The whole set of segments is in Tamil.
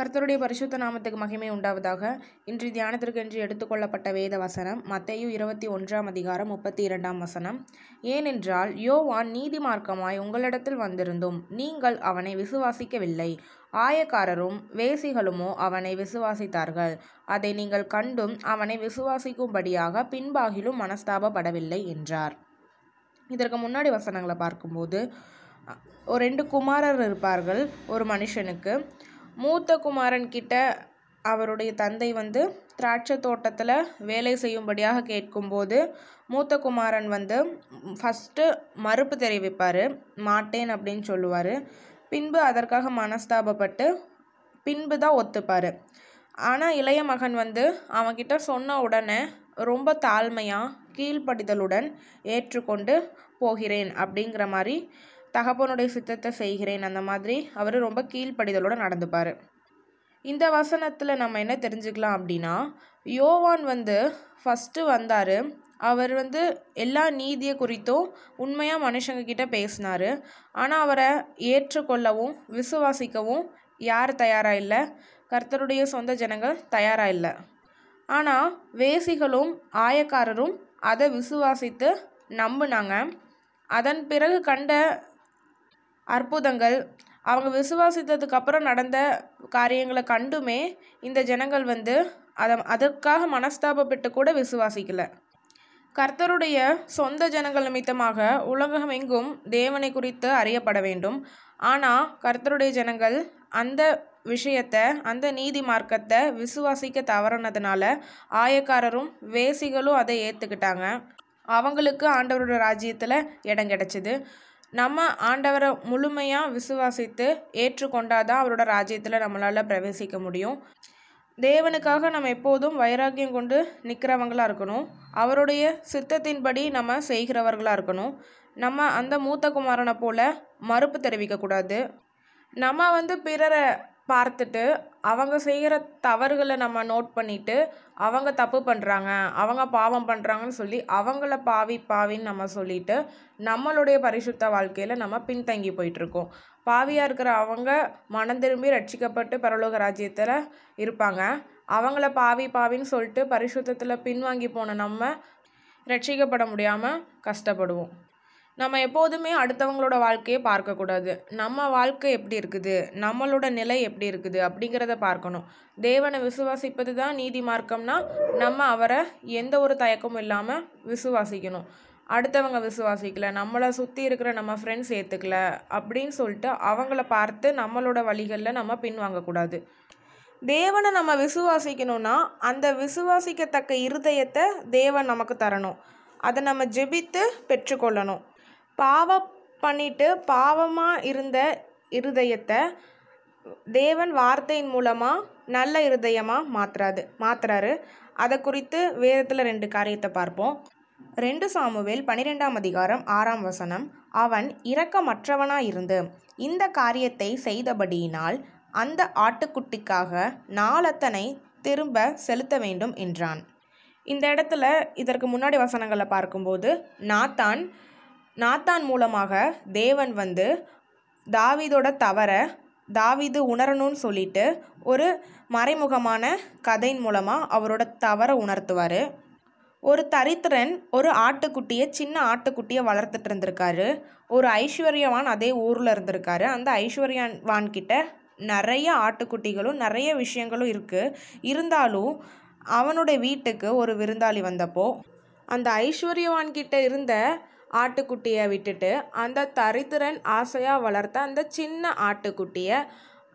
கர்த்தருடைய பரிசுத்த நாமத்துக்கு மகிமை உண்டாவதாக. இன்று தியானத்திற்கு என்று எடுத்துக்கொள்ளப்பட்ட வேத வசனம் மத்தையு இருபத்தி ஒன்றாம் அதிகாரம் முப்பத்தி இரண்டாம் வசனம். ஏனென்றால் யோவான் நீதிமார்க்கமாய் உங்களிடத்தில் வந்திருந்தும் நீங்கள் அவனை விசுவாசிக்கவில்லை. ஆயக்காரரும் வேசிகளுமோ அவனை விசுவாசித்தார்கள். அதை நீங்கள் கண்டும் அவனை விசுவாசிக்கும்படியாக பின்பாகிலும் மனஸ்தாபப்படவில்லை என்றார். இதற்கு முன்னாடி வசனங்களை பார்க்கும்போது ஒரு ரெண்டு குமாரர் இருப்பார்கள். ஒரு மனுஷனுக்கு மூத்த குமாரன் கிட்ட அவருடைய தந்தை வந்து திராட்சை தோட்டத்தில் வேலை செய்யும்படியாக கேட்கும்போது மூத்த குமாரன் வந்து ஃபஸ்ட்டு மறுப்பு தெரிவிப்பார் மாட்டேன் அப்படின்னு சொல்லுவார். பின்பு அதற்காக மனஸ்தாபப்பட்டு பின்பு தான் ஒத்துப்பார். ஆனால் இளைய மகன் வந்து அவன்கிட்ட சொன்ன உடனே ரொம்ப தாழ்மையாக கீழ்ப்படிதலுடன் ஏற்றுக்கொண்டு போகிறேன் அப்படிங்கிற மாதிரி தகப்பனுடைய சித்தத்தை செய்கிறேன் அந்த மாதிரி அவர் ரொம்ப கீழ்ப்படிதலோடு நடந்துப்பார். இந்த வசனத்தில் நம்ம என்ன தெரிஞ்சுக்கலாம் அப்படின்னா யோவான் வந்து ஃபஸ்ட்டு வந்தார். அவர் வந்து எல்லா நீதியை குறித்தும் உண்மையாக மனுஷங்க கிட்ட பேசினார். ஆனால் அவரை ஏற்றுக்கொள்ளவும் விசுவாசிக்கவும் யார் தயாராக இல்லை? கர்த்தருடைய சொந்த ஜனங்கள் தயாராக இல்லை. ஆனால் வேசிகளும் ஆயக்காரரும் அதை விசுவாசித்து நம்பினாங்க. அதன் பிறகு கண்ட அற்புதங்கள். அவங்க விசுவாசித்ததுக்கு அப்புறம் நடந்த காரியங்களை கண்டுமே இந்த ஜனங்கள் வந்து அதை அதற்காக மனஸ்தாபப்பட்டு கூட விசுவாசிக்கல. கர்த்தருடைய சொந்த ஜனங்கள் நிமித்தமாக உலகம் எங்கும் தேவனை குறித்து அறியப்பட வேண்டும். ஆனால் கர்த்தருடைய ஜனங்கள் அந்த விஷயத்தை அந்த நீதி மார்க்கத்தை விசுவாசிக்க தவறினதுனால ஆயக்காரரும் வேசிகளும் அதை ஏற்றுக்கிட்டாங்க அவங்களுக்கு ஆண்டவரோட ராஜ்யத்தில் இடம் கிடைச்சிது. நம்ம ஆண்டவரை முழுமையாக விசுவாசித்து ஏற்றுக்கொண்டாதான் அவரோட ராஜ்யத்தில் நம்மளால் பிரவேசிக்க முடியும். தேவனுக்காக நம்ம எப்போதும் வைராக்கியம் கொண்டு நிற்கிறவங்களாக இருக்கணும். அவருடைய சித்தத்தின்படி நம்ம செய்கிறவர்களாக இருக்கணும். நம்ம அந்த மூத்த குமாரனை போல மறுப்பு தெரிவிக்கக்கூடாது. நம்ம வந்து பிறரை பார்த்துட்டு அவங்க செய்கிற தவறுகளை நம்ம நோட் பண்ணிட்டு அவங்க தப்பு பண்ணுறாங்க அவங்க பாவம் பண்ணுறாங்கன்னு சொல்லி அவங்கள பாவி பாவின்னு நம்ம சொல்லிட்டு நம்மளுடைய பரிசுத்த வாழ்க்கையில் நம்ம பின்தங்கி போயிட்டுருக்கோம். பாவியாக இருக்கிற அவங்க மனம் திரும்பி ரட்சிக்கப்பட்டு பரலோக ராஜ்யத்தில் இருப்பாங்க. அவங்கள பாவி பாவின்னு சொல்லிட்டு பரிசுத்தத்தில் பின்வாங்கி போன நம்ம ரட்சிக்கப்பட முடியாமல் கஷ்டப்படுவோம். நம்ம எப்போதுமே அடுத்தவங்களோட வாழ்க்கையை பார்க்கக்கூடாது நம்ம வாழ்க்கை எப்படி இருக்குது? நம்மளோட நிலை எப்படி இருக்குது? அப்படிங்கிறத பார்க்கணும். தேவனை விசுவாசிப்பது தான் நீதி மார்க்கம்னா நம்ம அவரை எந்த ஒரு தயக்கமும் இல்லாமல் விசுவாசிக்கணும். அடுத்தவங்க விசுவாசிக்கல நம்மளை சுற்றி இருக்கிற நம்ம ஃப்ரெண்ட்ஸ் ஏற்றுக்கல அப்படின்னு சொல்லிட்டு அவங்கள பார்த்து நம்மளோட வழிகளில் நம்ம பின்வாங்கக்கூடாது தேவனை நம்ம விசுவாசிக்கணும்னா அந்த விசுவாசிக்கத்தக்க இருதயத்தை தேவன் நமக்கு தரணும். அதை நம்ம ஜெபித்து பெற்றுக்கொள்ளணும். பாவம் பண்ணிட்டு பாவமாக இருந்த இருதயத்தை தேவன் வார்த்தையின் மூலமாக நல்ல இருதயமாக மாற்றுறாரு மாத்துறாரு. அதை குறித்து வேதத்தில் ரெண்டு காரியத்தை பார்ப்போம். ரெண்டு சாமுவேல் பனிரெண்டாம் அதிகாரம் ஆறாம் வசனம் அவன் இரக்கமற்றவனாய் இருந்து இந்த காரியத்தை செய்தபடியினால் அந்த ஆட்டுக்குட்டிக்காக நாளத்தனை திரும்ப செலுத்த வேண்டும் என்றான். இந்த இடத்துல இதற்கு முன்னாடி வசனங்களை பார்க்கும்போது நாத்தான் நாத்தான் மூலமாக தேவன் வந்து தாவிதோட தவற தாவிது உணரணும்னு சொல்லிட்டு ஒரு மறைமுகமான கதையின் மூலமாக அவரோட தவற உணர்த்துவார். ஒரு தரித்திரன் ஒரு ஆட்டுக்குட்டியை சின்ன ஆட்டுக்குட்டியை வளர்த்துட்டு இருந்திருக்காரு. ஒரு ஐஸ்வர்யவான் அதே ஊரில் இருந்திருக்காரு. அந்த ஐஸ்வர்யவான் கிட்ட நிறைய ஆட்டுக்குட்டிகளும் நிறைய விஷயங்களும் இருக்குது இருந்தாலும் அவனுடைய வீட்டுக்கு ஒரு விருந்தாளி வந்தப்போ அந்த ஐஸ்வர்யவான் கிட்ட இருந்த ஆட்டுக்குட்டியை விட்டுட்டு அந்த தரித்திரன் ஆசையாக வளர்த்த அந்த சின்ன ஆட்டுக்குட்டியை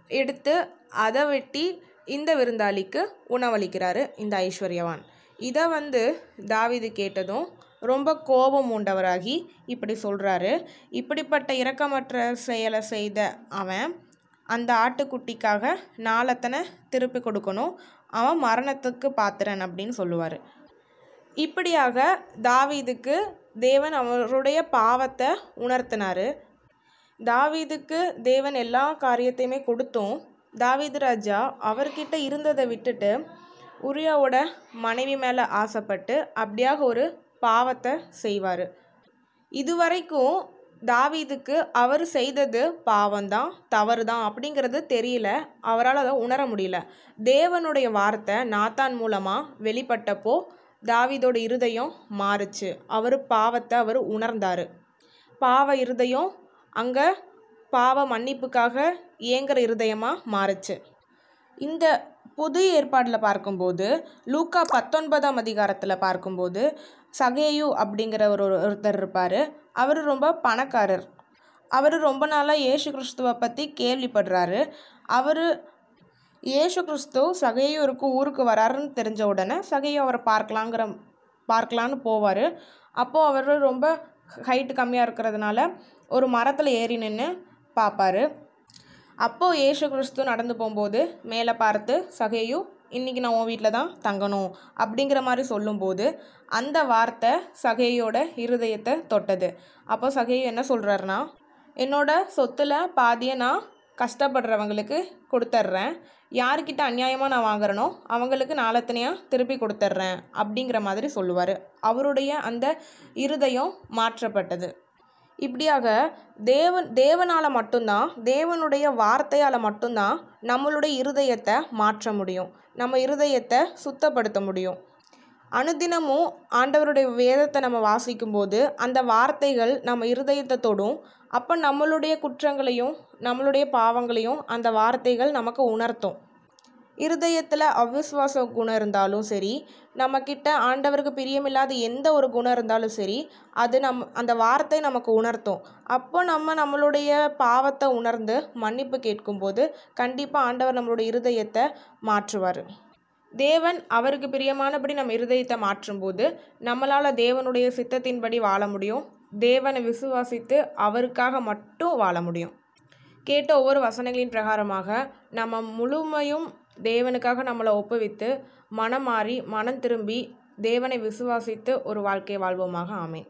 எடுத்து அதை வெட்டி இந்த விருந்தாளிக்கு உணவளிக்கிறாரு இந்த ஐஸ்வர்யவான். இதை வந்து தாவிது கேட்டதும் ரொம்ப கோபம் உண்டவராகி இப்படி சொல்கிறாரு இப்படிப்பட்ட இரக்கமற்ற செயலை செய்த அவன் அந்த ஆட்டுக்குட்டிக்காக நாளத்தனை திருப்பி கொடுக்கணும். அவன் மரணத்துக்கு பாத்திரன் அப்படின்னு சொல்லுவார். இப்படியாக தாவிதுக்கு தேவன் அவருடைய பாவத்தை உணர்த்தினார். தாவீதுக்கு தேவன் எல்லா காரியத்தையுமே கொடுத்தும் தாவீது ராஜா அவர்கிட்ட இருந்ததை விட்டுட்டு உரியாவோட மனைவி மேலே ஆசைப்பட்டு அப்படியாக ஒரு பாவத்தை செய்வார். இதுவரைக்கும் தாவீதுக்கு அவர் செய்தது பாவம்தான் தவறு தான் அப்படிங்கிறது தெரியல. அவரால் அதை உணர முடியல. தேவனுடைய வார்த்தை நாத்தான் மூலமாக வெளிப்பட்டப்போ தாவிதோட இருதயம் மாறுச்சு. அவர் பாவத்தை அவர் உணர்ந்தார். பாவ இருதயம் அங்கே பாவ மன்னிப்புக்காக ஏங்குற இருதயமாக மாறுச்சு. இந்த புது ஏற்பாட்டில் பார்க்கும்போது லூக்கா பத்தொன்பதாம் அதிகாரத்தில் பார்க்கும்போது சகேயு அப்படிங்கிற ஒரு ஒருத்தர் இருப்பார். அவர் ரொம்ப பணக்காரர். அவர் ரொம்ப நாளாக இயேசு கிறிஸ்துவை பற்றி கேள்விப்படுறாரு. அவர் இயேசு கிறிஸ்து சகையூருக்கு ஊருக்கு வராருன்னு தெரிஞ்ச உடனே சகையும் அவரை பார்க்கலாங்கிற பார்க்கலான்னு போவார். அப்போது அவர் ரொம்ப ஹைட்டு கம்மியாக இருக்கிறதுனால ஒரு மரத்தில் ஏறி நின்று பார்ப்பாரு. அப்போது ஏசு கிறிஸ்து நடந்து போகும்போது மேலே பார்த்து சகையு இன்றைக்கி நான் உன் வீட்டில் தான் தங்கணும் அப்படிங்கிற மாதிரி சொல்லும்போது அந்த வார்த்தை சகையோட இருதயத்தை தொட்டது. அப்போ சகையு என்ன சொல்கிறாருன்னா என்னோட சொத்தில் பாதியை நான் கஷ்டப்படுறவங்களுக்கு கொடுத்துட்றேன் யாருக்கிட்ட அநியாயமாக நான் வாங்குறனோ அவங்களுக்கு நாளத்தனையாக திருப்பி கொடுத்துட்றேன் அப்படிங்கிற மாதிரி சொல்லுவார். அவருடைய அந்த இருதயம் மாற்றப்பட்டது. இப்படியாக தேவன் தேவனால் மட்டும்தான் தேவனுடைய வார்த்தையால் மட்டும்தான் நம்மளுடைய இருதயத்தை மாற்ற முடியும். நம்ம இருதயத்தை சுத்தப்படுத்த முடியும். அனுதினமும் ஆண்டவருடைய வேதத்தை நம்ம வாசிக்கும்போது அந்த வார்த்தைகள் நம்ம இருதயத்தை தொடும். அப்போ நம்மளுடைய குற்றங்களையும் நம்மளுடைய பாவங்களையும் அந்த வார்த்தைகள் நமக்கு உணர்த்தும். இருதயத்தில் அவிஸ்வாச குணம் இருந்தாலும் சரி நம்மக்கிட்ட ஆண்டவருக்கு பிரியமில்லாத எந்த ஒரு குணம் இருந்தாலும் சரி அது நம் அந்த வார்த்தை நமக்கு உணர்த்தும். அப்போ நம்ம நம்மளுடைய பாவத்தை உணர்ந்து மன்னிப்பு கேட்கும்போது கண்டிப்பாக ஆண்டவர் நம்மளுடைய இருதயத்தை மாற்றுவார். தேவன் அவருக்கு பிரியமானபடி நம்ம இருதயத்தை மாற்றும்போது நம்மளால் தேவனுடைய சித்தத்தின்படி வாழ முடியும். தேவனை விசுவாசித்து அவருக்காக மட்டும் வாழ முடியும். கேட்ட ஒவ்வொரு வசனங்களின் பிரகாரமாக நம்ம முழுமையும் தேவனுக்காக நம்மளை ஒப்புவித்து மனம் மாறி மனம் திரும்பி தேவனை விசுவாசித்து ஒரு வாழ்க்கை வாழ்வோமாக. ஆமேன்.